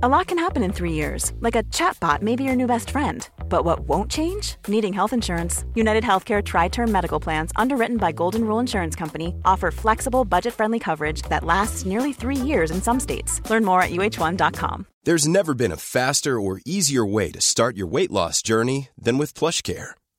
A lot can happen in three years, like a chatbot may be your new best friend. But what won't change? Needing health insurance. United Healthcare Tri Term Medical Plans, underwritten by Golden Rule Insurance Company, offer flexible, budget friendly coverage that lasts nearly three years in some states. Learn more at uh1.com. There's never been a faster or easier way to start your weight loss journey than with PlushCare.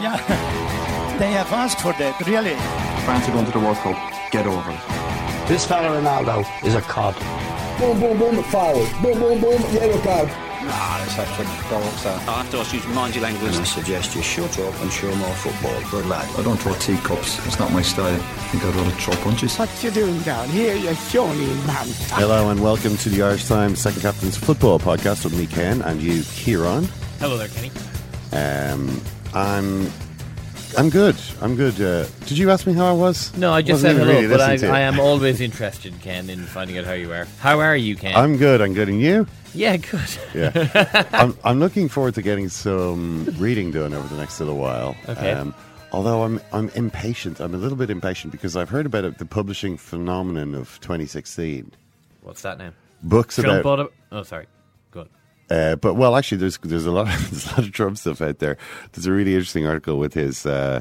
yeah. They have asked for that, really. France are going to the World Cup. Get over it. This fella Ronaldo is a cod. Boom, boom, boom, the foul. Boom, boom, boom, yellow card. Nah, it's actually bollocks that. I have to ask you to mind your language. And I suggest you shut up and show more football. Good lad. I don't throw teacups. It's not my style. I think I'd rather throw punches. What you doing down here, you shawny man? Hello and welcome to the Irish Times Second Captain's Football Podcast with me, Ken, and you, Ciaran. Hello there, Kenny. Um, I'm, I'm good. I'm good. Uh, did you ask me how I was? No, I just Wasn't said hello, really but I, I am always interested, Ken, in finding out how you are. How are you, Ken? I'm good. I'm good. And you? yeah, good. Yeah. I'm, I'm looking forward to getting some reading done over the next little while. Um, Okay. although I'm I'm impatient. I'm a little bit impatient because I've heard about it, the publishing phenomenon of 2016. What's that now? Books Trump about Oh, sorry. Uh, but well, actually, there's there's a lot of there's a lot of Trump stuff out there. There's a really interesting article with his uh,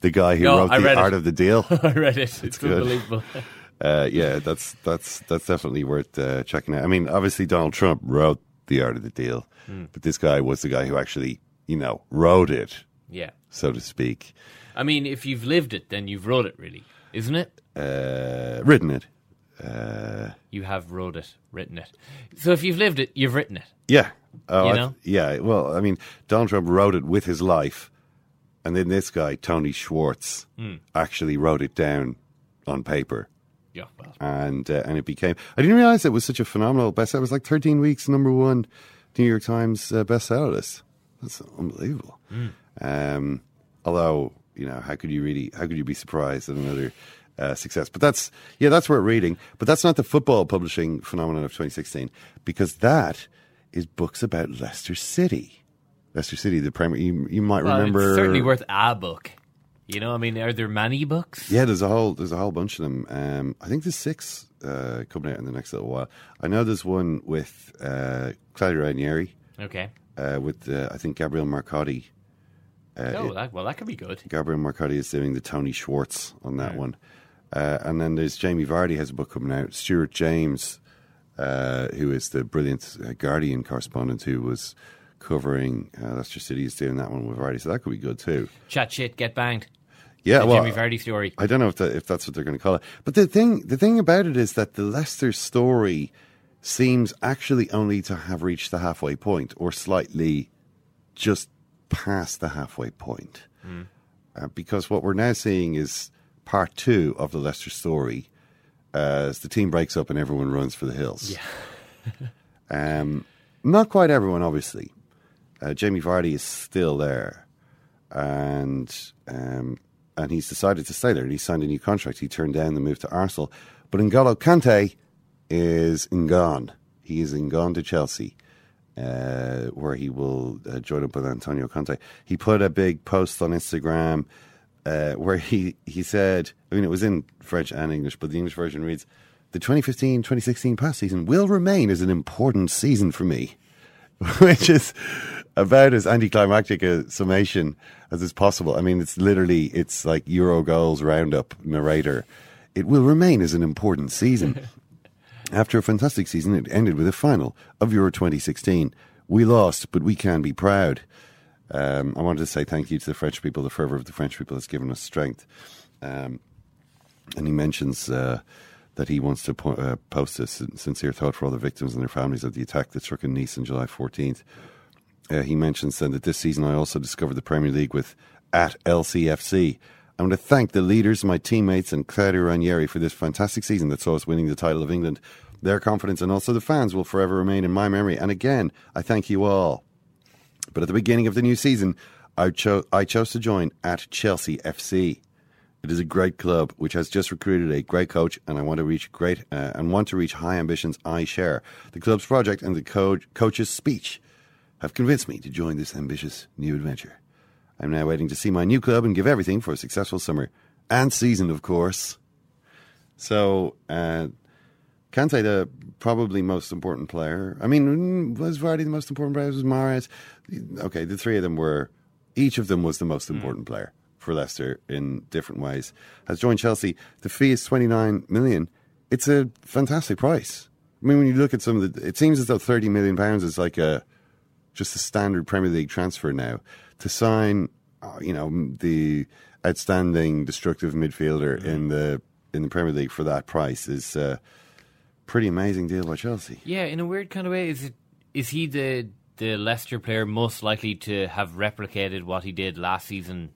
the guy who No, wrote the read it. art of the deal. I read it. It's good. unbelievable. uh, yeah, that's that's that's definitely worth uh, checking out. I mean, obviously Donald Trump wrote the art of the deal, Hmm. but this guy was the guy who actually you know wrote it, yeah. so to speak, I mean, if you've lived it, then you've wrote it, really, isn't it? uh, written it. Uh, You have wrote it, written it. So if you've lived it, you've written it. Yeah, oh, You I- yeah. Well, I mean, Donald Trump wrote it with his life, and then this guy Tony Schwartz Hmm. actually wrote it down on paper. Yeah. Well, and uh, and it became. I didn't realize it was such a phenomenal bestseller. It was like 13 weeks number one New York Times uh, bestseller list. That's unbelievable. Um, although you know, how could you really? How could you be surprised at another? Uh, success, but that's yeah, that's worth reading. But that's not the football publishing phenomenon of 2016, because that is books about Leicester City. Leicester City, the Premier. You, you might well, remember. it's certainly worth a book. You know, I mean, are there many books? Yeah, there's a whole there's a whole bunch of them. Um, I think there's six uh, coming out in the next little while. I know there's one with uh, Claudio Ranieri, Okay. uh, with uh, I think Gabriel Marcotti. Uh, oh, that, well, that could be good. Gabriel Marcotti is doing the Tony Schwartz on that one, uh, and then there's Jamie Vardy has a book coming out. Stuart James, uh, who is the brilliant uh, Guardian correspondent who was covering uh, Leicester City, is doing that one with Vardy, so that could be good too. Chat shit, get banged. Yeah, The well, Jimmy Vardy story. I don't know if that, if that's what they're going to call it. But the thing the thing about it is that the Leicester story seems actually only to have reached the halfway point, or slightly just past the halfway point. Uh, because what we're now seeing is part two of the Leicester story, as the team breaks up and everyone runs for the hills. um, not quite everyone, obviously. Uh, Jamie Vardy is still there and um, and he's decided to stay there. And he signed a new contract. He turned down the move to Arsenal, but N'Golo Kante is in gone. He is in gone to Chelsea, uh, where he will uh, join up with Antonio Conte. He put a big post on Instagram uh, where he he said, I mean, it was in French and English, but the English version reads. The 2015-2016 past season will remain as an important season for me which is about as anticlimactic a summation as is possible. I mean, it's literally it's like Euro goals roundup narrator. It will remain as an important season. After a fantastic season, it ended with a final of Euro 2016. We lost, but we can be proud. Um, I wanted to say thank you to the French people. The fervour of the French people has given us strength. Um, and he mentions uh, that he wants to po- uh, post a sin- sincere thought for all the victims and their families of the attack that struck in Nice on July 14th. Uh, he mentions then that this season I also discovered the Premier League with at LCFC. I want to thank the leaders, my teammates, and Claudio Ranieri for this fantastic season that saw us winning the title of England Their confidence and also the fans will forever remain in my memory. And again, I thank you all. But at the beginning of the new season, I, cho- I chose to join at Chelsea FC. It is a great club which has just recruited a great coach, and I want to reach great uh, and want to reach high ambitions. I share the club's project and the co- coach's speech have convinced me to join this ambitious new adventure. I'm now waiting to see my new club and give everything for a successful summer and season, of course. So, uh, Kante, the probably most important player. I mean, mm, was Vardy the most important player? Was Mahrez? Okay, the three of them were. Each of them was the most important player for Leicester in different ways. Has joined Chelsea. The fee is 29 million. It's a fantastic price. I mean, when you look at some of the, it seems as though 30 million pounds is like a just a standard Premier League transfer now. To sign, uh, you know, the outstanding destructive midfielder in the in the Premier League for that price is a pretty amazing deal by Chelsea. Yeah, in a weird kind of way, is it is he the the Leicester player most likely to have replicated what he did last season?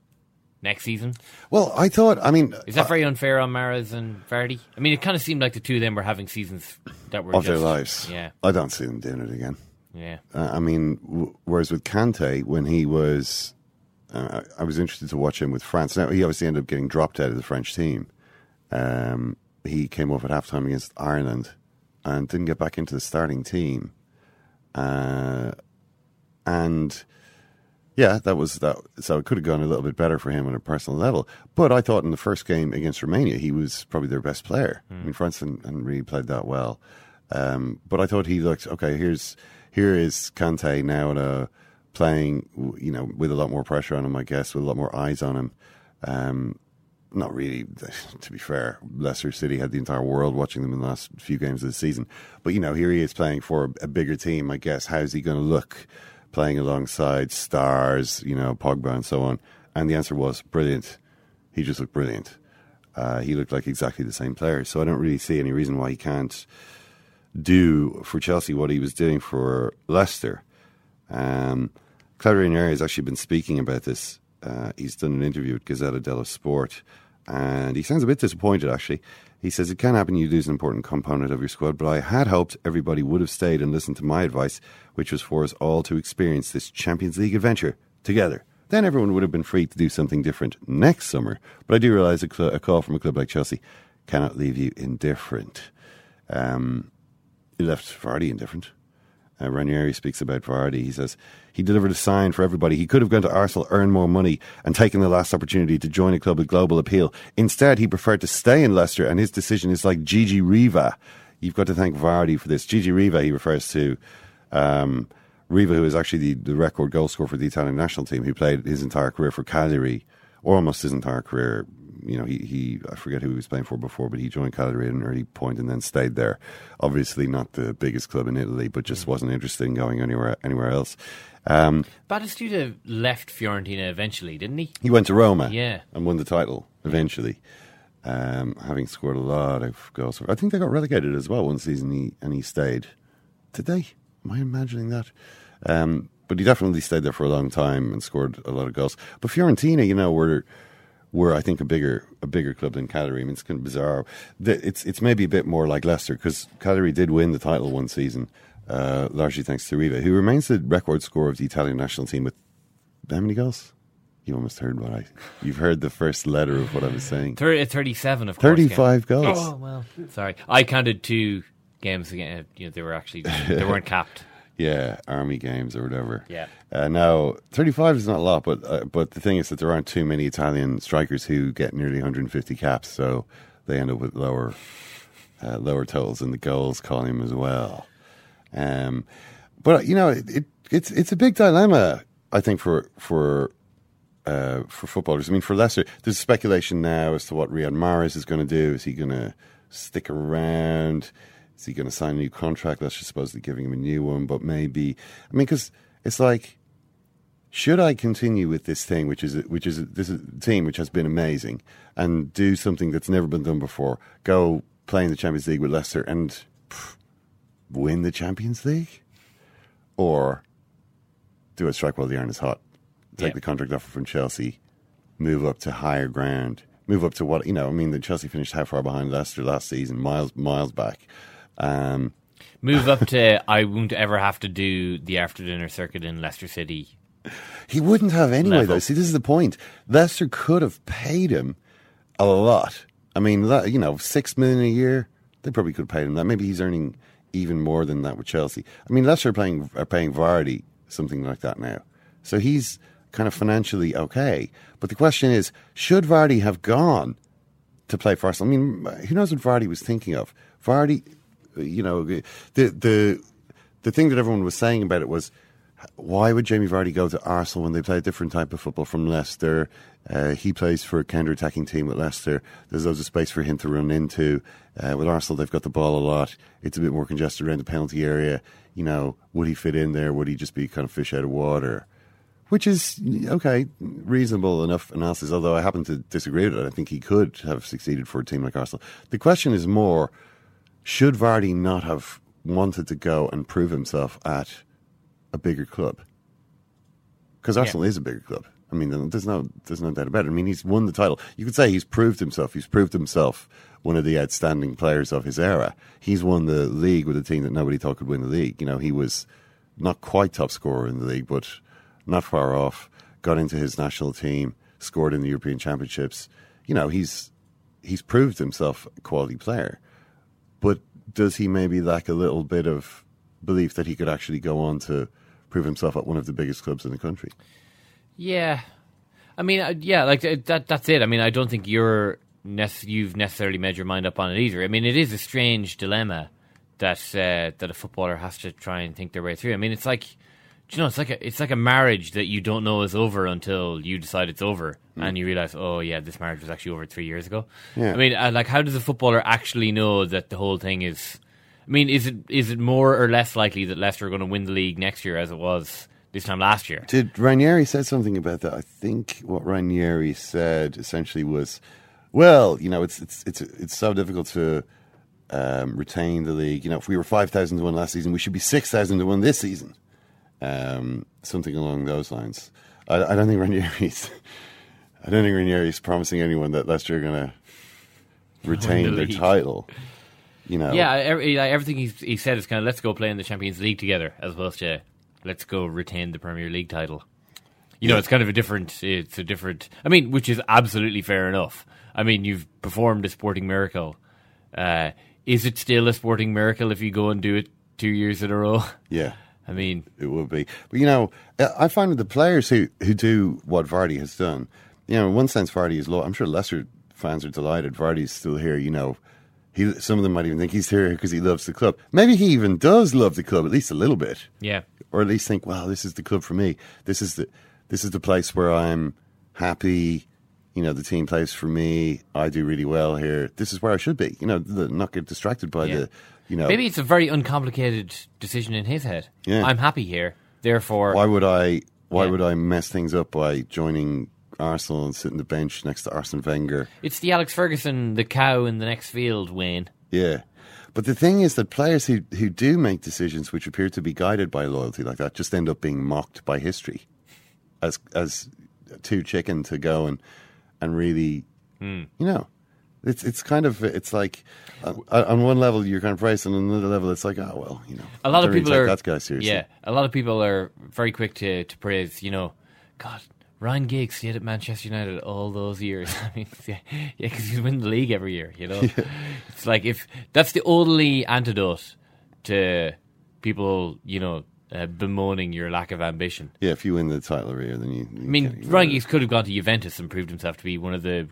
Next season, Well, I thought, I mean, is that very unfair on Mahrez and Vardy? I mean, it kind of seemed like the two of them were having seasons that were of just, their lives. Yeah, I don't see them doing it again. yeah. Uh, I mean, w- whereas with Kante, when he was, uh, I was interested to watch him with France. Now he obviously ended up getting dropped out of the French team. Um, he came off at halftime against Ireland and didn't get back into the starting team. Uh, and yeah, that was that. So it could have gone a little bit better for him on a personal level. But I thought in the first game against Romania, he was probably their best player. I mean, France hadn't, really played that well. Um, but I thought he looked okay. Here's here is Kante now uh, playing, you know, with a lot more pressure on him. I guess with a lot more eyes on him. Um, not really, to be fair. Leicester City had the entire world watching them in the last few games of the season. But, you know, here he is playing for a, bigger team, I guess. How's he going to look playing alongside stars, you know, Pogba and so on? And the answer was brilliant. He just looked brilliant. Uh, he looked like exactly the same player. So I don't really see any reason why he can't do for Chelsea what he was doing for Leicester. Um, Claudio Ranieri has actually been speaking about this. Uh, he's done an interview with Gazzetta dello Sport, and he sounds a bit disappointed. Actually, he says it can happen. You lose an important component of your squad, but I had hoped everybody would have stayed and listened to my advice, which was for us all to experience this Champions League adventure together. Then everyone would have been free to do something different next summer. But I do realise a, cl- a call from a club like Chelsea cannot leave you indifferent. Um, he left Vardy indifferent. Uh, Ranieri speaks about Vardy. He says he delivered a sign for everybody. He could have gone to Arsenal, earned more money, and taken the last opportunity to join a club with global appeal. Instead, he preferred to stay in Leicester, and his decision is like Gigi Riva. You've got to thank Vardy for this. Gigi Riva, he refers to um, Riva, who is actually the, the record goal scorer for the Italian national team, who played his entire career for Cagliari, or almost his entire career. You know, he, he I forget who he was playing for before, but he joined Cagliari at an early point and then stayed there. Obviously, not the biggest club in Italy, but just wasn't interested in going anywhere anywhere else. Um, Batistuta left Fiorentina eventually, didn't he? he went to Roma, Yeah. and won the title eventually, um, having scored a lot of goals. I think they got relegated as well one season, he, and he stayed. Did they? Am I imagining that? Um, but he definitely stayed there for a long time and scored a lot of goals. But Fiorentina, you know, were were I think a bigger a bigger club than Cagliari. I mean, it's kind of bizarre. It's it's maybe a bit more like Leicester because Cagliari did win the title one season, uh, largely thanks to Riva, who remains the record scorer of the Italian national team with how many goals? You almost heard what I. You've heard the first letter of what I was saying. Thir- uh, 37, of course. 35 Ken. goals. Oh, well, sorry. I counted two games again. You know, they were actually, they weren't capped. Yeah, army games or whatever. Yeah. Uh, now, 35 is not a lot, but uh, but the thing is that there aren't too many Italian strikers who get nearly 150 caps, so they end up with lower uh, lower totals in the goals column as well. Um, but you know, it, it, it's it's a big dilemma, I think, for for uh, for footballers. I mean, for Leicester, there's speculation now as to what Riyad Mahrez is going to do. Is he going to stick around? Is he going to sign a new contract? Leicester supposedly giving him a new one, but maybe. I mean, because it's like, should I continue with this thing, which is which is this is team which has been amazing, and do something that's never been done before? Go play in the Champions League with Leicester and pff, win the Champions League, or do a strike while the iron is hot, take Yeah. the contract offer from Chelsea, move up to higher ground, move up to what you know. I mean, the Chelsea finished how far behind Leicester last season, miles miles back. Um, Move up to I won't ever have to do the after dinner circuit in Leicester City. he wouldn't have anyway, Level. though. See, this is the point. Leicester could have paid him a lot. I mean, that- you know, six million a year. They probably could have paid him that. Maybe he's earning even more than that with Chelsea. I mean, Leicester are playing are paying Vardy something like that now, so he's kind of financially okay. But the question is, should Vardy have gone to play for Arsenal? I mean, who knows what Vardy was thinking of? Vardy, you know, the the the thing that everyone was saying about it was, why would Jamie Vardy go to Arsenal when they play a different type of football from Leicester? Uh, he plays for a counter-attacking team at Leicester. There's loads of space for him to run into. Uh, with Arsenal, they've got the ball a lot. It's a bit more congested around the penalty area. You know, would he fit in there? Would he just be kind of fish out of water? Which is okay, reasonable enough analysis. Although I happen to disagree with it. I think he could have succeeded for a team like Arsenal. The question is more: Should Vardy not have wanted to go and prove himself at a bigger club? Because Arsenal is a bigger club. I mean, there's no there's no doubt about it. I mean, he's won the title. You could say he's proved himself. He's proved himself one of the outstanding players of his era. He's won the league with a team that nobody thought could win the league. You know, he was not quite top scorer in the league, but not far off. Got into his national team, scored in the European Championships. You know, he's he's proved himself a quality player. But does he maybe lack a little bit of belief that he could actually go on to prove himself at one of the biggest clubs in the country? Yeah, I mean, uh, yeah, like uh, that. That's it. I mean, I don't think you're nec- you've necessarily made your mind up on it either. I mean, it is a strange dilemma that uh, that a footballer has to try and think their way through. I mean, it's like, you know, it's like a it's like a marriage that you don't know is over until you decide it's over, and you realize, oh yeah, this marriage was actually over three years ago. Yeah. I mean, uh, like, how does a footballer actually know that the whole thing is? I mean, is it is it more or less likely that Leicester are going to win the league next year as it was this time last year? Did Ranieri said something about that? I think what Ranieri said essentially was, well, you know, it's it's it's it's so difficult to um, retain the league. You know, if we were five thousand to one last season, we should be six thousand to one this season. Um, something along those lines. I, I don't think Ranieri's. I don't think Ranieri's promising anyone that Leicester are going to retain the their title. You know, Yeah, every, like, everything he's, he said is kind of let's go play in the Champions League together, as opposed to let's go retain the Premier League title. You know, it's kind of a different. It's a different. I mean, which is absolutely fair enough. I mean, you've performed a sporting miracle. Uh, is it still a sporting miracle if you go and do it two years in a row? yeah. I mean, it would be. But you know, uh, I find that the players who, who do what Vardy has done, you know, in one sense, Vardy is low. I'm sure Leicester fans are delighted. Vardy's still here. You know, he some of them might even think he's here because he loves the club. Maybe he even does love the club at least a little bit, yeah, or at least think, well, this is the club for me. This is the this is the place where I'm happy. You know, the team plays for me. I do really well here. This is where I should be. You know, the, not get distracted by Yeah. the, you know, maybe it's a very uncomplicated decision in his head. Yeah. I'm happy here, therefore. Why would I? Why Yeah. would I mess things up by joining Arsenal and sitting the bench next to Arsene Wenger? It's the Alex Ferguson, the cow in the next field, Wayne. Yeah, but the thing is that players who who do make decisions which appear to be guided by loyalty like that just end up being mocked by history as as too chicken to go and and really, Hmm. you know. It's it's kind of it's like uh, on one level you're kind of praised, and on another level it's like oh well you know a lot of people are that guy seriously Yeah, a lot of people are very quick to, to praise. You know, God, Ryan Giggs stayed at Manchester United all those years. I mean, yeah, yeah, because he's winning the league every year. You know, it's like if that's the only antidote to people, you know, uh, bemoaning your lack of ambition. yeah if you win the title every year then you, you I mean, Ryan Giggs could have gone to Juventus and proved himself to be one of the,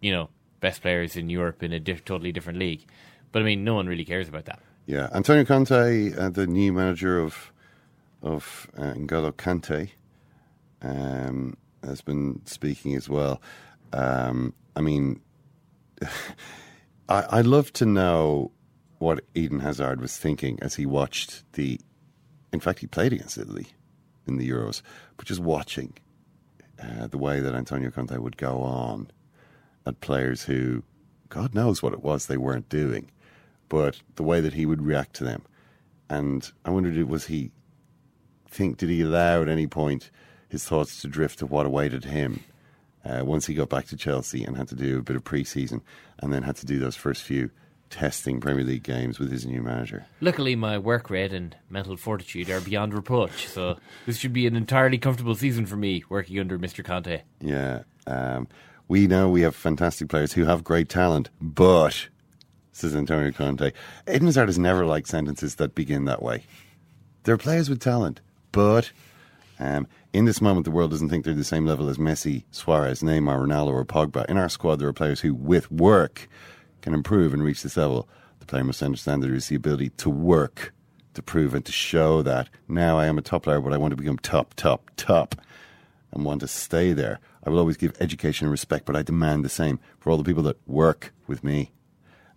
you know, best players in Europe in a diff- totally different league. But I mean, no one really cares about that. Yeah, Antonio Conte, uh, the new manager of of uh, N'Golo Kante, um, has been speaking as well. Um, I mean, I, I'd love to know what Eden Hazard was thinking as he watched the. In fact, he played against Italy in the Euros, but just watching uh, the way that Antonio Conte would go on at players who, God knows what it was they weren't doing but the way that he would react to them. And I wondered, was he think? Did he allow at any point his thoughts to drift to what awaited him uh, once he got back to Chelsea and had to do a bit of pre-season, and then had to do those first few testing Premier League games with his new manager. Luckily, my work rate and mental fortitude are beyond reproach, so this should be an entirely comfortable season for me working under Mr. Conte. Yeah. Um, we know we have fantastic players who have great talent, but, says Antonio Conte, Eden Hazard has never liked sentences that begin that way. They're players with talent, but um, in this moment, the world doesn't think they're the same level as Messi, Suarez, Neymar, Ronaldo, or Pogba. In our squad, there are players who, with work, can improve and reach this level. The player must understand that there is the ability to work, to prove, and to show that now I am a top player, but I want to become top, top, top, and want to stay there. I will always give education and respect, but I demand the same for all the people that work with me.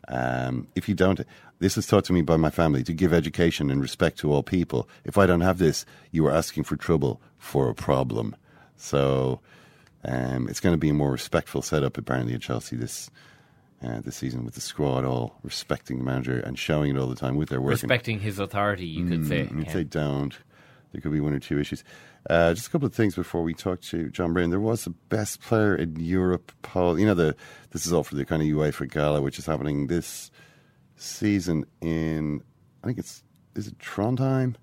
Um, if you don't, this is taught to me by my family to give education and respect to all people. If I don't have this, you are asking for trouble for a problem. So um, it's going to be a more respectful setup apparently at Chelsea this uh, this season with the squad all respecting the manager and showing it all the time with their work. Respecting his authority, you could say. Mm, if Ken. they don't, there could be one or two issues. Uh, just a couple of things before we talk to John Brewin. There was a best player in Europe poll. You know, the this is all for the kind of UEFA Gala, which is happening this season in, I think it's, is it Trondheim?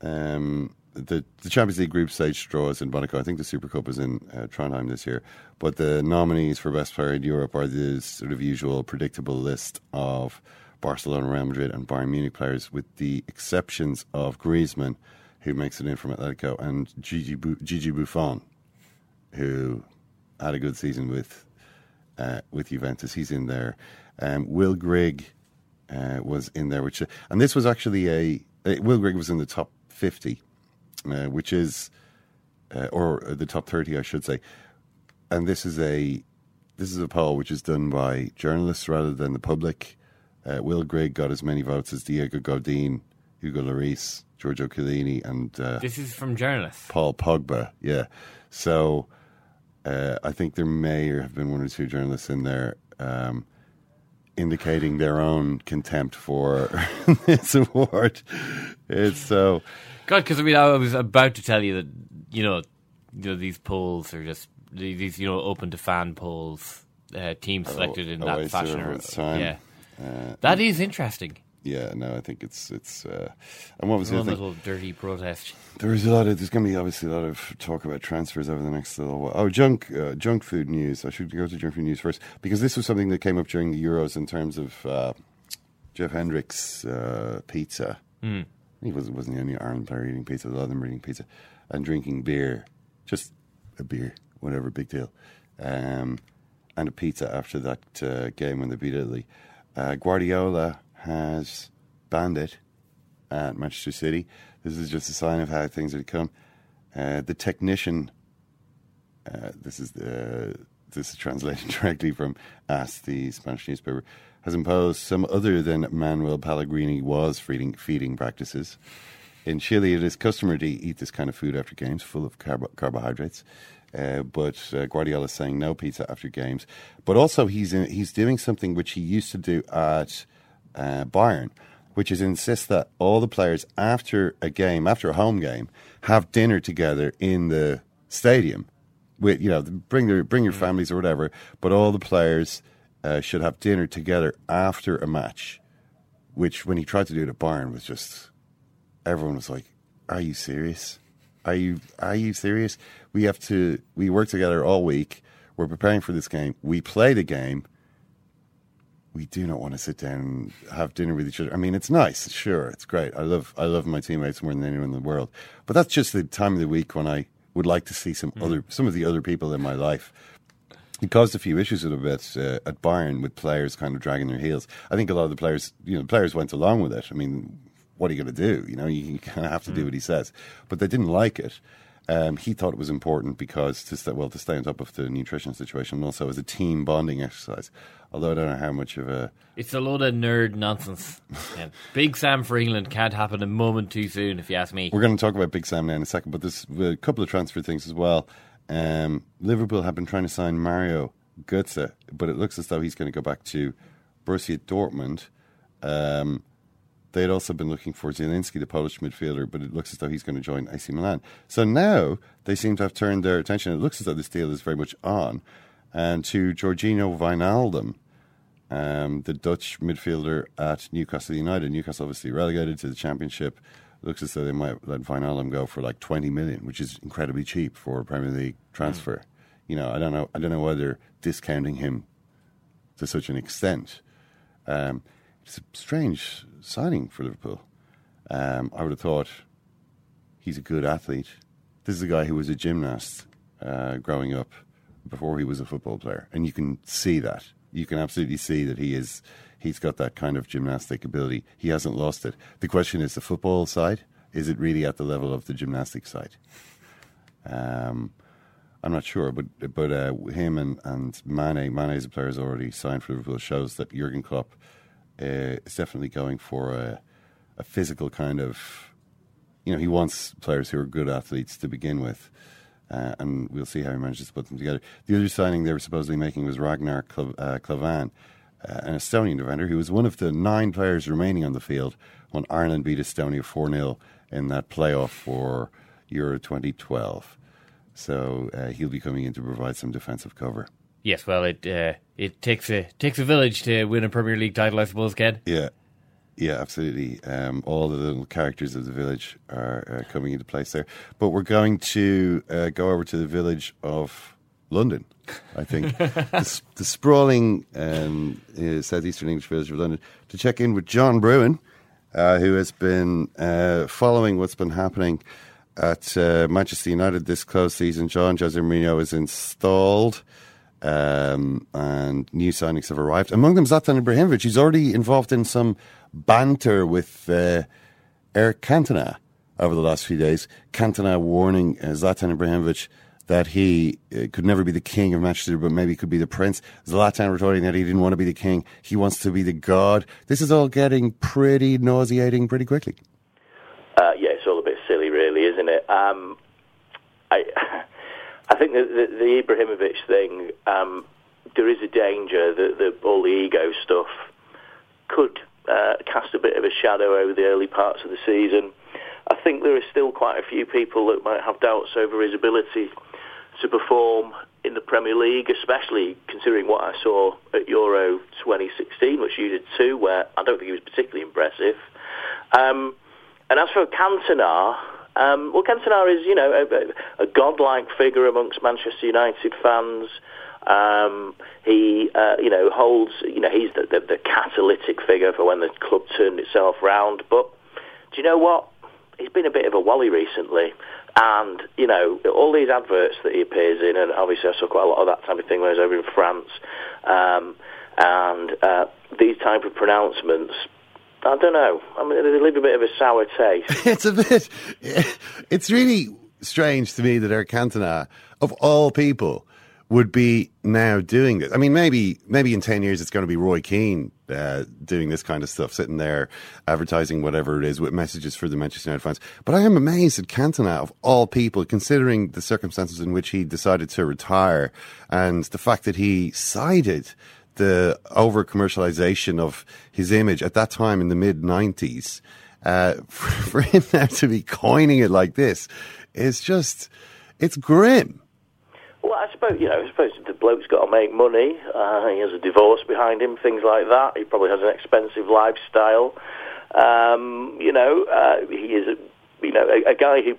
Um, the, the Champions League group stage draws in Monaco. I think the Super Cup is in uh, Trondheim this year. But the nominees for best player in Europe are the sort of usual predictable list of Barcelona, Real Madrid, and Bayern Munich players, with the exceptions of Griezmann, who makes it in from Atletico, and Gigi, Bu- Gigi Buffon, who had a good season with uh, with Juventus. He's in there. Um, Will Grigg uh, was in there, which and this was actually a uh, Will Grigg was in the top fifty, uh, which is uh, or the top thirty, I should say. And this is a this is a poll which is done by journalists rather than the public. Uh, Will Grigg got as many votes as Diego Godin, Hugo Lloris, Giorgio Chiellini, and uh, This is from journalists. Paul Pogba. Yeah. So uh, I think there may have been one or two journalists in there um, indicating their own contempt for this award. It's so. God, because I mean, I was about to tell you that you know, you know these polls are just these you know open to fan polls, uh, teams selected in that fashion. time. Yeah, Uh, that is interesting. Yeah, no, I think it's it's. Uh, and what was the One thing? little dirty protest. There is a lot of. There's going to be obviously a lot of talk about transfers over the next little while. Oh, junk, uh, junk food news. I should go to junk food news first because this was something that came up during the Euros in terms of uh, Jeff Hendrick's uh, pizza. Mm. He wasn't wasn't the only Ireland player eating pizza. A lot of them were eating pizza and drinking beer, just a beer, whatever, big deal, um, and a pizza after that uh, game when they beat Italy. Uh, Guardiola has banned it at Manchester City. This is just a sign of how things to come. Uh, the technician, uh, this is the this is translated directly from AS, the Spanish newspaper, has imposed some other than Manuel Pellegrini was feeding feeding practices. In Chile, it is customary to eat this kind of food after games, full of carbo- carbohydrates. Uh, but uh, Guardiola is saying no pizza after games. But also, he's in, he's doing something which he used to do at uh, Bayern, which is insist that all the players after a game, after a home game, have dinner together in the stadium. With you know, bring their bring your families or whatever. But all the players uh, should have dinner together after a match. Which, when he tried to do it at Bayern, was just everyone was like, "Are you serious? Are you are you serious? We have to we work together all week. We're preparing for this game. We play the game. We do not want to sit down and have dinner with each other. I mean, it's nice, sure, it's great. I love I love my teammates more than anyone in the world. But that's just the time of the week when I would like to see some other some of the other people in my life it caused a few issues a little bit uh, at Bayern with players kind of dragging their heels. I think a lot of the players, you know, the players went along with it. I mean, what are you going to do? You know, you, kind of have to do what he says. But they didn't like it. Um, he thought it was important because to stay, well to stay on top of the nutrition situation and also as a team bonding exercise. Although I don't know how much of a It's a load of nerd nonsense. Yeah. Big Sam for England can't happen a moment too soon, if you ask me. We're going to talk about Big Sam now in a second, but there's a couple of transfer things as well. Um, Liverpool have been trying to sign Mario Götze, but it looks as though he's going to go back to Borussia Dortmund. Um, they had also been looking for Zielinski, the Polish midfielder, but it looks as though he's going to join AC Milan. So now they seem to have turned their attention. It looks as though this deal is very much on, and to Georginio Wijnaldum, um, the Dutch midfielder at Newcastle United. Newcastle obviously relegated to the Championship. Looks as though they might let Wijnaldum go for like 20 million, which is incredibly cheap for a Premier League transfer. Mm. You know, I don't know. I don't know whether discounting him to such an extent. Um, it's a strange signing for Liverpool. Um, I would have thought he's a good athlete. This is a guy who was a gymnast uh, growing up before he was a football player, and you can see that. You can absolutely see that he is. He's got that kind of gymnastic ability. He hasn't lost it. The question is the football side. Is it really at the level of the gymnastic side? Um, I'm not sure, but but uh, him and and Mane, Mane as a player has already signed for Liverpool. Shows that Jurgen Klopp uh, is definitely going for a, a physical kind of. You know, he wants players who are good athletes to begin with. Uh, and we'll see how he manages to put them together. The other signing they were supposedly making was Ragnar Klavan, uh, Klavan, uh, an Estonian defender who was one of the nine players remaining on the field when Ireland beat Estonia 4 0 in that playoff for Euro 2012. So uh, he'll be coming in to provide some defensive cover. Yes, well, it uh, it takes a takes a village to win a Premier League title, I suppose, Ken. Yeah, yeah, absolutely. Um, all the little characters of the village are uh, coming into place there. But we're going to uh, go over to the village of London, I think. the, the, sprawling um, uh, southeastern English village of London to check in with John Brewin, uh, who has been uh, following what's been happening at uh, Manchester United this close season. John Jose Mourinho is installed. Um, and new signings have arrived. Among them, Zlatan Ibrahimovic. He's already involved in some banter with uh, Eric Cantona over the last few days. Cantona warning uh, Zlatan Ibrahimovic that he uh, could never be the king of Manchester, but maybe could be the prince. Zlatan retorting that he didn't want to be the king; he wants to be the god. This is all getting pretty nauseating pretty quickly. Uh, yeah, it's all a bit silly, really, isn't it? Um, I, I think the, the, the Ibrahimovic thing. Um, there is a danger that the, all the ego stuff could uh, cast a bit of a shadow over the early parts of the season. I think there are still quite a few people that might have doubts over his ability to perform in the Premier League, especially considering what I saw at Euro 2016, which you did too, where I don't think he was particularly impressive. Um, and as for Cantona, um, well, Cantona is, you know, a, a godlike figure amongst Manchester United fans. Um, he, uh, you know, holds, you know, he's the, the, the catalytic figure for when the club turned itself round. But do you know what? He's been a bit of a wally recently. And, you know, all these adverts that he appears in, and obviously I saw quite a lot of that type of thing when I was over in France, um, and uh, these type of pronouncements, I don't know. I mean, leave a bit of a sour taste. it's a bit. It's really strange to me that Eric Cantona, of all people, would be now doing this. I mean, maybe maybe in ten years it's going to be Roy Keane uh, doing this kind of stuff, sitting there advertising whatever it is with messages for the Manchester United fans. But I am amazed at Cantona of all people, considering the circumstances in which he decided to retire and the fact that he sided the over commercialization of his image at that time in the mid nineties. Uh, for, for him now to be coining it like this is just it's grim. Well, I suppose you know. I suppose the bloke's got to make money. Uh, he has a divorce behind him, things like that. He probably has an expensive lifestyle. Um, you know, uh, he is, a, you know, a, a, guy who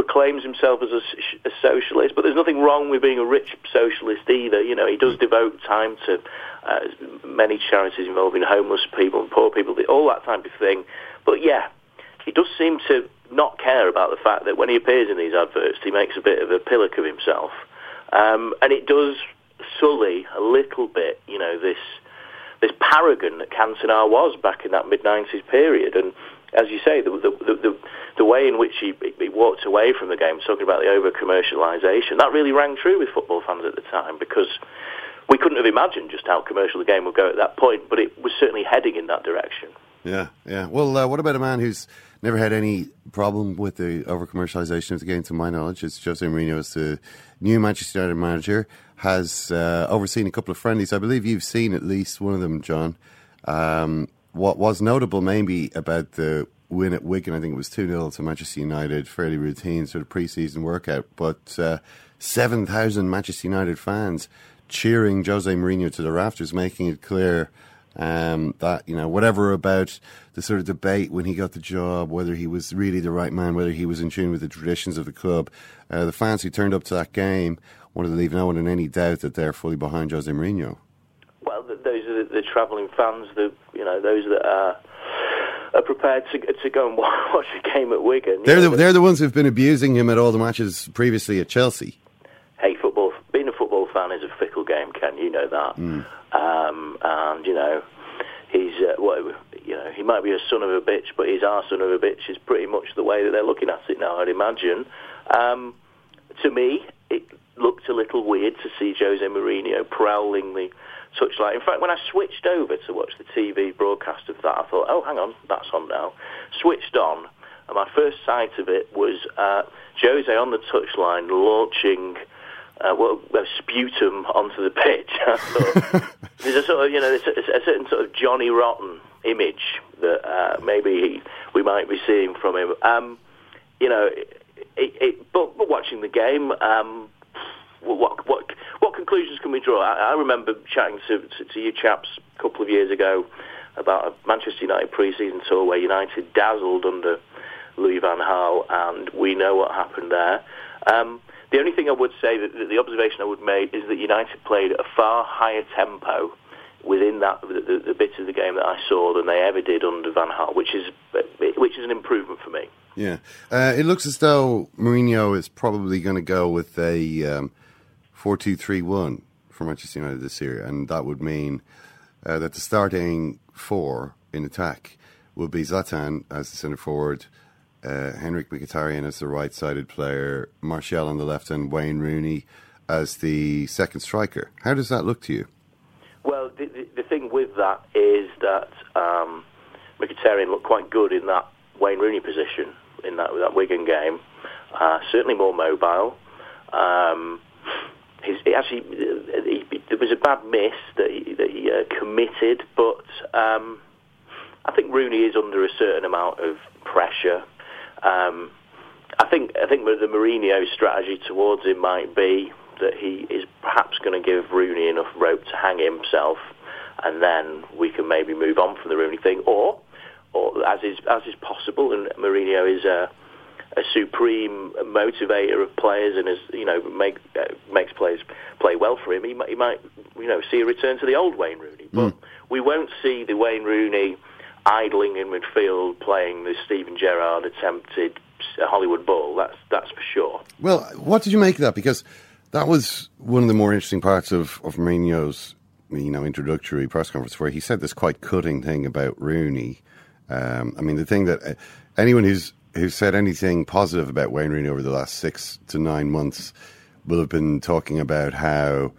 proclaims himself as a, a, socialist. But there's nothing wrong with being a rich socialist either. You know, he does devote time to uh, many charities involving homeless people and poor people, all that type of thing. But yeah, he does seem to not care about the fact that when he appears in these adverts, he makes a bit of a pillock of himself. Um, and it does sully a little bit, you know, this this paragon that Cantona was back in that mid '90s period. And as you say, the the, the, the way in which he, he, walked away from the game, talking about the over commercialisation, that really rang true with football fans at the time because we couldn't have imagined just how commercial the game would go at that point, but it was certainly heading in that direction. Yeah, yeah. Well, uh, what about a man who's never had any problem with the over commercialisation of the game, to my knowledge? It's Jose Mourinho is the new Manchester United manager, has uh, overseen a couple of friendlies. I believe you've seen at least one of them, John. Um, what was notable maybe about the win at Wigan, I think it was 2 0 to Manchester United, fairly routine sort of pre season workout, but uh, 7,000 Manchester United fans cheering Jose Mourinho to the rafters, making it clear Um, that you know, whatever about the sort of debate when he got the job, whether he was really the right man, whether he was in tune with the traditions of the club. Uh, the fans who turned up to that game wanted to leave no one in any doubt that they're fully behind Jose Mourinho. Well, th- those are the, the travelling fans, the you know those that are, are prepared to to go and watch a game at Wigan. They're the, they're the ones who've been abusing him at all the matches previously at Chelsea. hey, football. Being a football fan is a fickle game, Ken. You know that. Um, and you know, he's uh, what you know. He might be a son of a bitch, but he's our son of a bitch. Is pretty much the way that they're looking at it now. I'd imagine. Um, to me, it looked a little weird to see Jose Mourinho prowling the touchline. In fact, when I switched over to watch the TV broadcast of that, I thought, oh, hang on, that's on now. Switched on, and my first sight of it was uh, Jose on the touchline launching uh, well, sputum onto the pitch. Thought, there's a sort of, you know, a, a certain sort of Johnny Rotten image that uh, maybe he, we might be seeing from him. Um, you know, it, it, but, but watching the game, um, what, what, what conclusions can we draw? I, I remember chatting to, to, to you chaps a couple of years ago about a Manchester United pre-season tour where United dazzled under Louis van Gaal, and we know what happened there. Um, the only thing I would say, that the observation I would make, is that United played a far higher tempo within that the, the, the bit of the game that I saw than they ever did under Van Gaal, which is which is an improvement for me. Yeah, uh, it looks as though Mourinho is probably going to go with a um, four-two-three-one for Manchester United this year, and that would mean uh, that the starting four in attack would be Zlatan as the centre forward, uh, Henrikh Mkhitaryan as the right-sided player, Martial on the left, and Wayne Rooney as the second striker. How does that look to you? Well, the, the, the thing with that is that um, Mkhitaryan looked quite good in that Wayne Rooney position in that that Wigan game. Uh, certainly more mobile. Um, his, actually, he, he, there was a bad miss that he, that he uh, committed, but um, I think Rooney is under a certain amount of pressure. Um, I think I think the Mourinho strategy towards him might be that he is perhaps going to give Rooney enough rope to hang himself, and then we can maybe move on from the Rooney thing, or or as is as is possible, and Mourinho is a, a supreme motivator of players, and is you know make uh, makes players play well for him. He might, he might you know see a return to the old Wayne Rooney, but we won't see the Wayne Rooney idling in midfield playing the Steven Gerrard attempted Hollywood ball. That's that's for sure. Well, what did you make of that? Because that was one of the more interesting parts of, of Mourinho's you know introductory press conference, where he said this quite cutting thing about Rooney. Um, I mean, the thing that uh, anyone who's who's said anything positive about Wayne Rooney over the last six to nine months will have been talking about how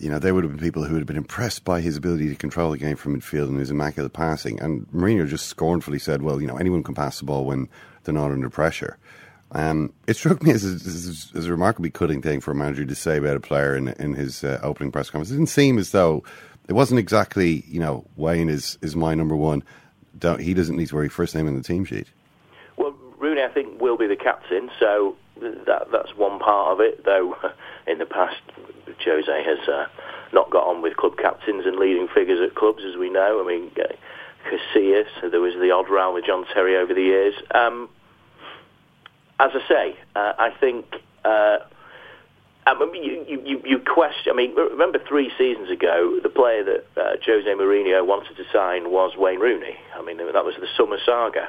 you know, they would have been people who would have been impressed by his ability to control the game from midfield and his immaculate passing. And Mourinho just scornfully said, well, you know, anyone can pass the ball when they're not under pressure. Um, it struck me as a, as, a remarkably cutting thing for a manager to say about a player in, in his uh, opening press conference. It didn't seem as though it wasn't exactly, you know, Wayne is, is my number one. Don't, he doesn't need to worry first name in the team sheet. Well, Rooney, I think, will be the captain, so that that's one part of it. Though in the past, Jose has uh, not got on with club captains and leading figures at clubs, as we know. I mean, uh, Casillas, there was the odd row with John Terry over the years. Um, as I say, uh, I think. Uh, I mean, you, you, you question. I mean, remember three seasons ago, the player that uh, Jose Mourinho wanted to sign was Wayne Rooney. I mean, that was the summer saga,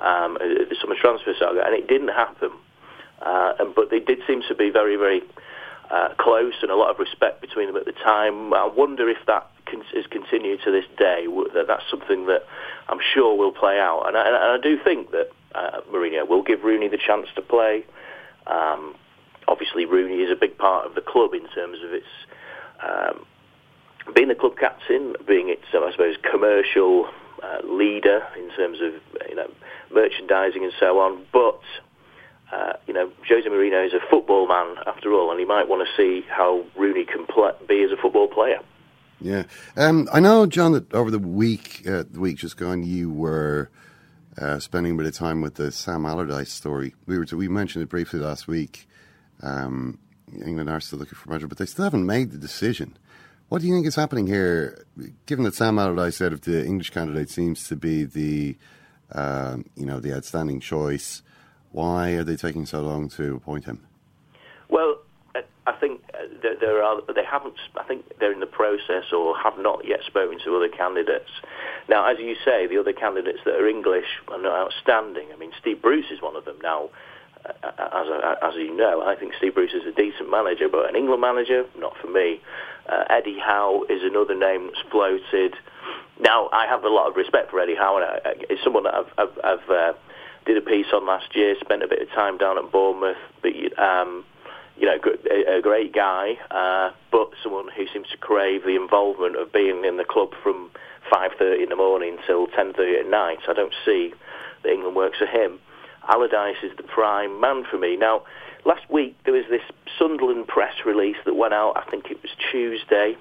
um, the summer transfer saga, and it didn't happen. Uh, and, but they did seem to be very, very uh, close and a lot of respect between them at the time. I wonder if that con- is continued to this day. That that's something that I'm sure will play out, and I, and I do think that uh, Mourinho will give Rooney the chance to play. Um, obviously, Rooney is a big part of the club in terms of its um, being the club captain, being its, I suppose, commercial uh, leader in terms of you know merchandising and so on, but uh, you know, Jose Mourinho is a football man after all, and he might want to see how Rooney can be as a football player. Yeah, um, I know, John, that over the week, uh, the week just gone, you were uh, spending a bit of time with the Sam Allardyce story. We were to, we mentioned it briefly last week. Um, England are still looking for a manager, but they still haven't made the decision. What do you think is happening here? Given that Sam Allardyce out of the English candidate seems to be the, um, you know, the outstanding choice, why are they taking so long to appoint him? Well, I think there, are. They haven't. I think they're in the process or have not yet spoken to other candidates. Now, as you say, the other candidates that are English are outstanding. I mean, Steve Bruce is one of them. Now, as, as you know, I think Steve Bruce is a decent manager, but an England manager, not for me. Uh, Eddie Howe is another name that's floated. Now, I have a lot of respect for Eddie Howe, and it's someone that I've, I've, I've uh, did a piece on last year, spent a bit of time down at Bournemouth, but um, you know, a, a great guy, uh, but someone who seems to crave the involvement of being in the club from 5.30 in the morning till 10.30 at night. I don't see that England works for him. Allardyce is the prime man for me. Now, last week there was this Sunderland press release that went out, I think it was Tuesday,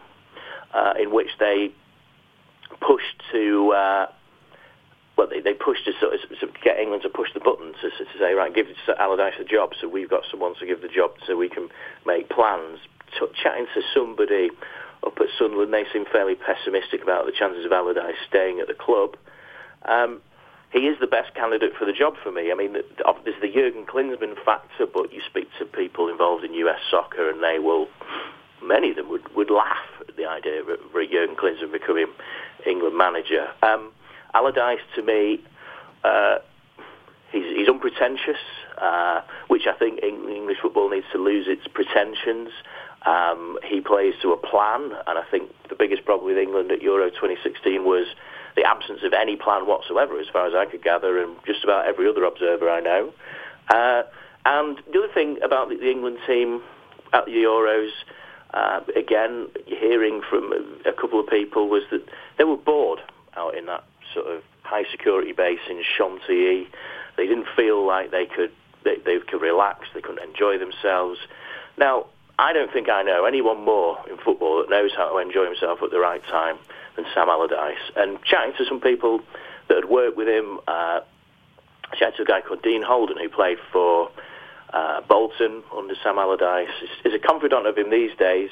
uh, in which they pushed to uh, well, they, they pushed to sort of, to get England to push the button to, to say, right, give Allardyce a job, so we've got someone to give the job, so we can make plans. Chatting to somebody up at Sunderland, they seem fairly pessimistic about the chances of Allardyce staying at the club. Um, he is the best candidate for the job for me. I mean, there's the Jurgen Klinsmann factor, but you speak to people involved in US soccer, and they will, many of them would, would laugh at the idea of Jurgen Klinsmann becoming England manager. Um, Allardyce, to me, uh, he's, he's unpretentious, uh, which I think English football needs to lose its pretensions. Um, he plays to a plan, and I think the biggest problem with England at Euro 2016 was the absence of any plan whatsoever, as far as I could gather, and just about every other observer I know. Uh, and the other thing about the, England team at the Euros, uh, again, hearing from a couple of people, was that they were bored out in that sort of high security base in Chantilly. They didn't feel like they could they, they could relax. They couldn't enjoy themselves. Now, I don't think I know anyone more in football that knows how to enjoy himself at the right time than Sam Allardyce. And chatting to some people that had worked with him, uh, I to a guy called Dean Holden who played for uh, Bolton under Sam Allardyce. Is a confidant of him these days.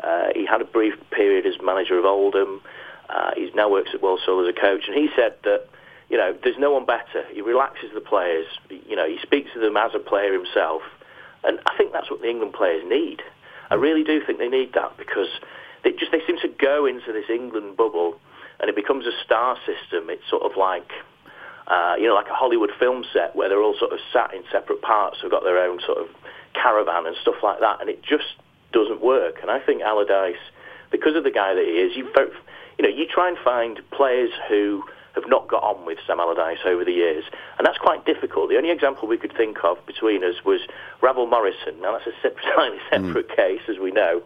Uh, he had a brief period as manager of Oldham. Uh, he now works at Walsall as a coach, and he said that you know there's no one better. He relaxes the players. You know, he speaks to them as a player himself, and I think that's what the England players need. I really do think they need that because they just they seem to go into this England bubble, and it becomes a star system. It's sort of like. Uh, you know, like a Hollywood film set where they're all sort of sat in separate parts, who've got their own sort of caravan and stuff like that, and it just doesn't work. And I think Allardyce, because of the guy that he is, you you know, you try and find players who have not got on with Sam Allardyce over the years, and that's quite difficult. The only example we could think of between us was Ravel Morrison. Now that's a slightly separate mm. case, as we know.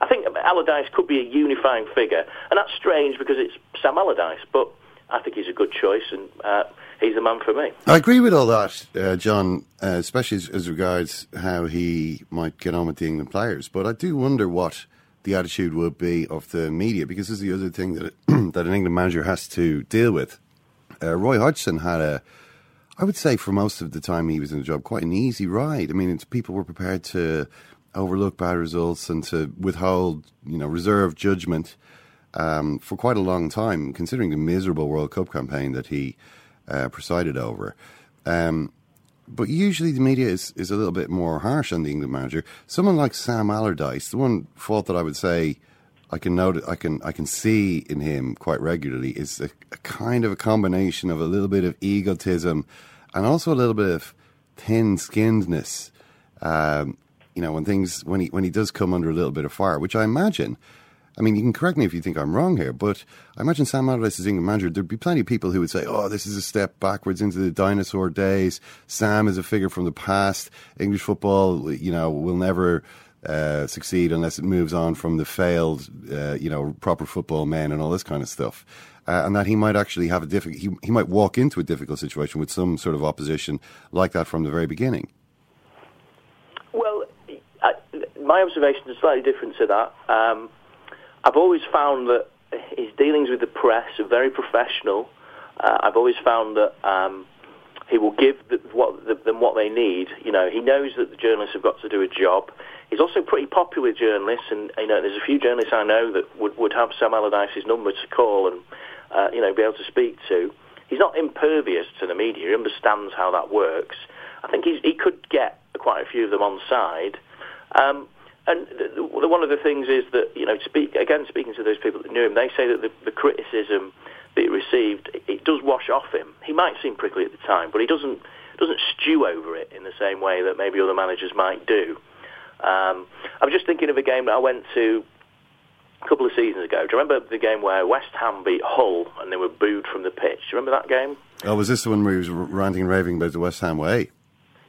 I think Allardyce could be a unifying figure, and that's strange because it's Sam Allardyce, but I think he's a good choice, and uh, he's the man for me. I agree with all that, uh, John, uh, especially as, as regards how he might get on with the England players. But I do wonder what the attitude would be of the media, because this is the other thing that that an England manager has to deal with. Uh, Roy Hodgson had a, I would say, for most of the time he was in the job, quite an easy ride. I mean, people were prepared to overlook bad results and to withhold, you know, reserve judgment um, for quite a long time, considering the miserable World Cup campaign that he uh, presided over. Um, but usually the media is, is a little bit more harsh on the England manager. Someone like Sam Allardyce, the one fault that I would say I can note, I can I can see in him quite regularly is a, a kind of a combination of a little bit of egotism and also a little bit of thin-skinnedness. Um, you know, when things when he when he does come under a little bit of fire, which I imagine I mean, you can correct me if you think I'm wrong here, but I imagine Sam Allardyce as England manager, there'd be plenty of people who would say, oh, this is a step backwards into the dinosaur days. Sam is a figure from the past. English football, you know, will never uh, succeed unless it moves on from the failed, uh, you know, proper football men and all this kind of stuff. Uh, and that he might actually have a difficult, he, he might walk into a difficult situation with some sort of opposition like that from the very beginning. Well, my observation is slightly different to that. Um, I've always found that his dealings with the press are very professional. Uh, I've always found that um, he will give the, what, the, them what they need. You know, he knows that the journalists have got to do a job. He's also pretty popular with journalists, and you know, there's a few journalists I know that would, would have Sam Allardyce's number to call and uh, you know be able to speak to. He's not impervious to the media. He understands how that works. I think he could get quite a few of them on side. Um, and one of the things is that you know, speak, again, speaking to those people that knew him, they say that the, the criticism that he received it does wash off him. He might seem prickly at the time, but he doesn't doesn't stew over it in the same way that maybe other managers might do. Um, I'm just thinking of a game that I went to a couple of seasons ago. Do you remember the game where West Ham beat Hull and they were booed from the pitch? Do you remember that game? Oh, was this the one where he was ranting and raving about the West Ham way?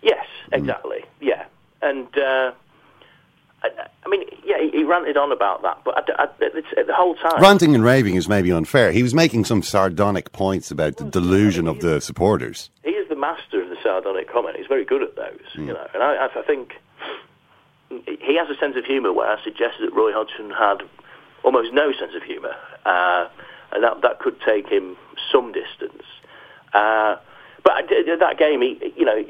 Yes, exactly. Mm. Yeah, and uh, I, I, mean, yeah, he, he, ranted on about that, but I, I, the whole time ranting and raving is maybe unfair. He was making some sardonic points about the delusion of the supporters. He is the master of the sardonic comment. He's very good at those, mm. you know, and I, I think he has a sense of humour where I suggested that Roy Hodgson had almost no sense of humour, uh, and that that could take him some distance. Uh, but that game, he you know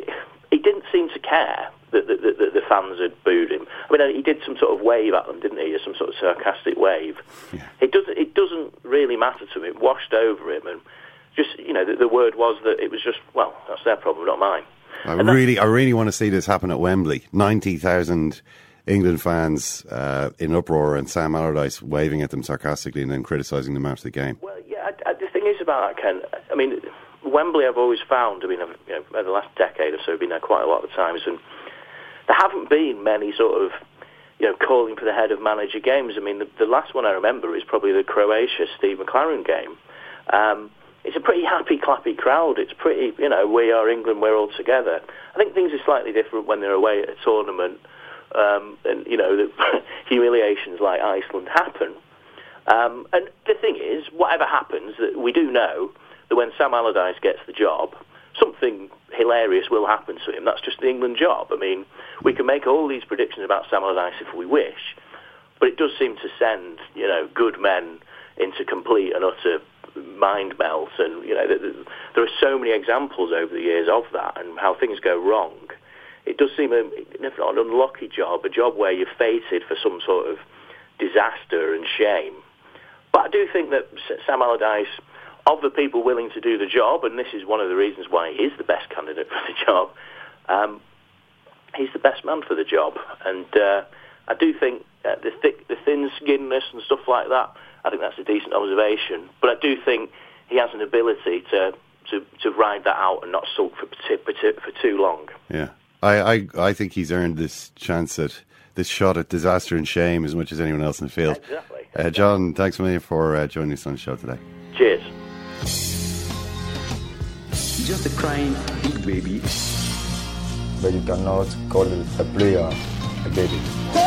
he didn't seem to care that the, the, the, fans had booed him. I mean, he did some sort of wave at them, didn't he? Some sort of sarcastic wave. Yeah. It doesn't. It doesn't really matter to him. It washed over him, and just you know, the, the word was that it was just well, that's their problem, not mine. I and really, I really want to see this happen at Wembley. Ninety thousand England fans uh, in uproar and Sam Allardyce waving at them sarcastically and then criticising them after the game. Well, yeah, I, I, the thing is about that, Ken. I mean, Wembley, I've always found. I mean, you know, over the last decade or so, I've been there quite a lot of times, and there haven't been many sort of you know, calling for the head of manager games. I mean, the, the last one I remember is probably the Croatia Steve McClaren game. Um, it's a pretty happy, clappy crowd. It's pretty, you know, we are England, we're all together. I think things are slightly different when they're away at a tournament um, and you know the humiliations like Iceland happen. Um, and the thing is, whatever happens, that we do know that when Sam Allardyce gets the job, something hilarious will happen to him. That's just the England job. I mean, we can make all these predictions about Sam Allardyce if we wish, but it does seem to send you know good men into complete and utter mind melt. And you know, there are so many examples over the years of that and how things go wrong it does seem a, if not an unlucky job, a job where you're fated for some sort of disaster and shame. But I do think that Sam Allardyce, of the people willing to do the job, and this is one of the reasons why he is the best candidate for the job, um, he's the best man for the job. And uh, I do think uh, the thick, the thin skinness and stuff like that. I think that's a decent observation. But I do think he has an ability to to, to ride that out and not sulk for, for, for too long. Yeah. I, I, I think he's earned this chance at this shot at disaster and shame as much as anyone else in the field. Exactly. Uh, John, thanks a million for uh, joining us on the show today. Cheers. Just a crying big baby. But you cannot call a player a baby.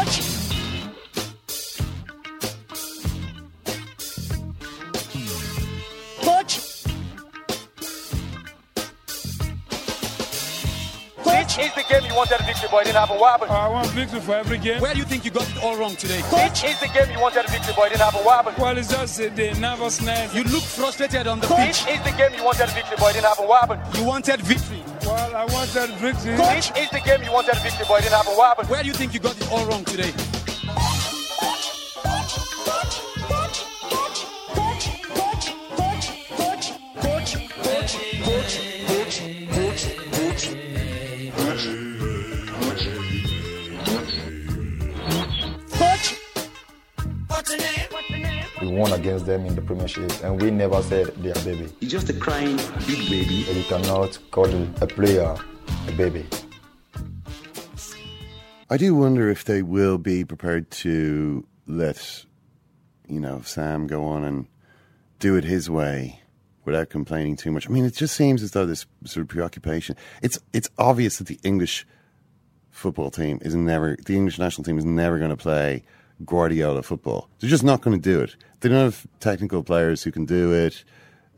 Game you wanted a victory, but it didn't happen. What happened? I want victory for every game. Where do you think you got it all wrong today? Coach, is the game you wanted a victory, but it didn't happen. What happened? Well, it's just the nervousness. You look frustrated on the Coach. pitch. Is the game you wanted a victory, but it didn't happen. What happened? You wanted victory. Well, I wanted victory. Coach, is the game you wanted a victory, but it didn't happen. What happened? Where do you think you got it all wrong today? Won against them in the Premiership, and we never said they are baby. He's just a crying big baby. And you cannot call a player a baby. I do wonder if they will be prepared to let, you know, Sam go on and do it his way without complaining too much. I mean, it just seems as though this sort of preoccupation. It's it's obvious that the English football team is never the English national team is never going to play Guardiola football. They're just not going to do it. They don't have technical players who can do it.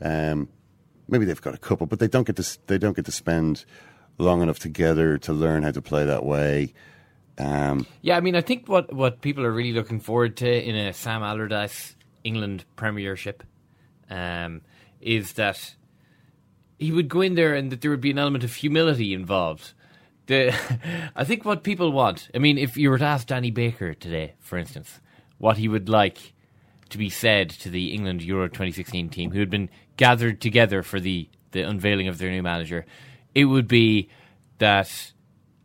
Um, maybe they've got a couple, but they don't get to they don't get to spend long enough together to learn how to play that way. Um, yeah, I mean, I think what, what people are really looking forward to in a Sam Allardyce England Premiership um, is that he would go in there and that there would be an element of humility involved the I think what people want. I mean, if you were to ask Danny Baker today, for instance, what he would like to be said to the England Euro 2016 team, who had been gathered together for the the unveiling of their new manager, it would be that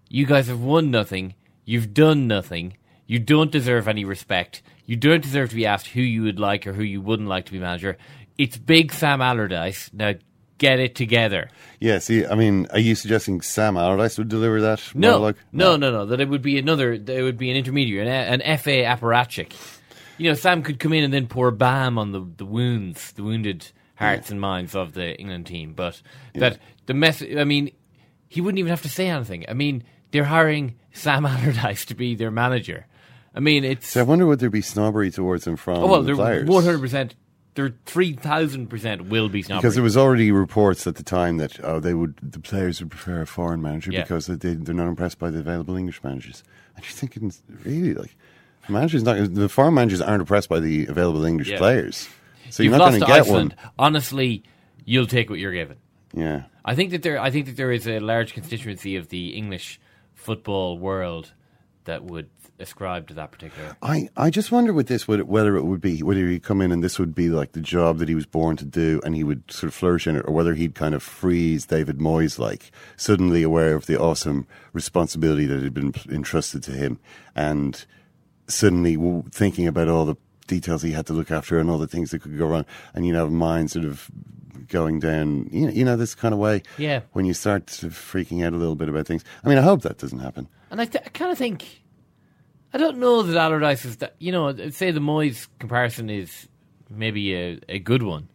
you guys have won nothing, you've done nothing, you don't deserve any respect, you don't deserve to be asked who you would like or who you wouldn't like to be manager. It's big Sam Allardyce. Now get it together. Yeah, see, I mean, are you suggesting Sam Allardyce would deliver that? No, monologue? no, no, no. That it would be another. That it would be an intermediary, an, an FA apparatchik. You know, Sam could come in and then pour balm on the the wounds, the wounded hearts and minds of the England team. But that the mess. I mean, he wouldn't even have to say anything. I mean, they're hiring Sam Allardyce to be their manager. I mean, it's. So I wonder would there be snobbery towards him from Oh well, the they're players? one hundred percent. They're three thousand percent will be snobbery. Because there was already reports at the time that oh, they would the players would prefer a foreign manager Yeah. because they, they're not impressed by the available English managers. And you're thinking, really, like the managers not the foreign managers aren't impressed by the available English Yeah. players, so You've you're not going to to get Iceland. one. Honestly, you'll take what you're given. Yeah, I think that there. I think that there is a large constituency of the English football world that would ascribe to that particular. I, I just wonder with this whether, whether it would be whether he'd come in and this would be like the job that he was born to do and he would sort of flourish in it, or whether he'd kind of freeze David Moyes like suddenly aware of the awesome responsibility that had been entrusted to him, and suddenly thinking about all the details he had to look after and all the things that could go wrong, and you know, mind sort of going down, you know, you know this kind of way. Yeah. When you start sort of freaking out a little bit about things. I mean, I hope that doesn't happen. And I, th- I kind of think, I don't know that Allardyce is that. You know, I'd say the Moyes comparison is maybe a, a good one.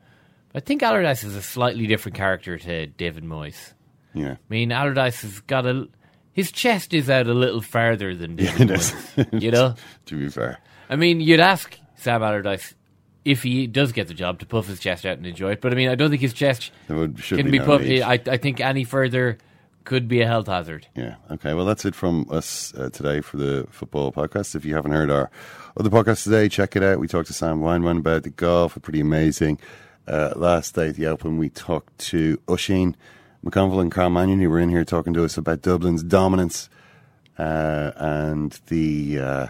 I think Allardyce is a slightly different character to David Moyes. Yeah. I mean, Allardyce has got a. His chest is out a little farther than David is. Moyes. You know? to be fair. I mean, you'd ask Sam Allardyce if he does get the job to puff his chest out and enjoy it, but I mean, I don't think his chest would, can be be puffed. I, I think any further could be a health hazard. Yeah. Okay. Well, that's it from us uh, today for the football podcast. If you haven't heard our other podcast today, check it out. We talked to Sam Weinman about the golf, a pretty amazing. Uh, last day at the Open, we talked to Oisín McConville and Carl Mannion, who were in here talking to us about Dublin's dominance uh, and the. Uh,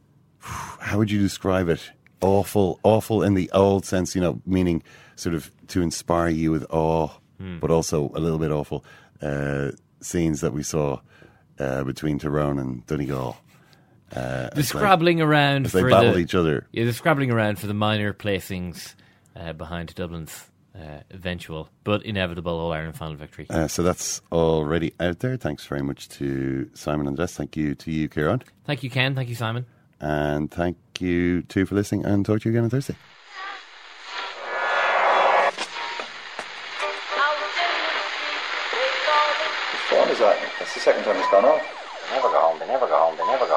how would you describe it? Awful, awful in the old sense, you know, meaning sort of to inspire you with awe, Hmm. but also a little bit awful uh, scenes that we saw uh, between Tyrone and Donegal. Uh, The as they- scrabbling around they for battle the, each other. Yeah, the scrabbling around for the minor placings uh, behind Dublin's uh, eventual but inevitable All Ireland final victory. Uh, so that's already out there. Thanks very much to Simon and Jess. Thank you to you, Ciaran. Thank you, Ken. Thank you, Simon. And thank you too for listening and talk to you again on Thursday. That's the second time it's gone off. They never go home. They never go home. They never go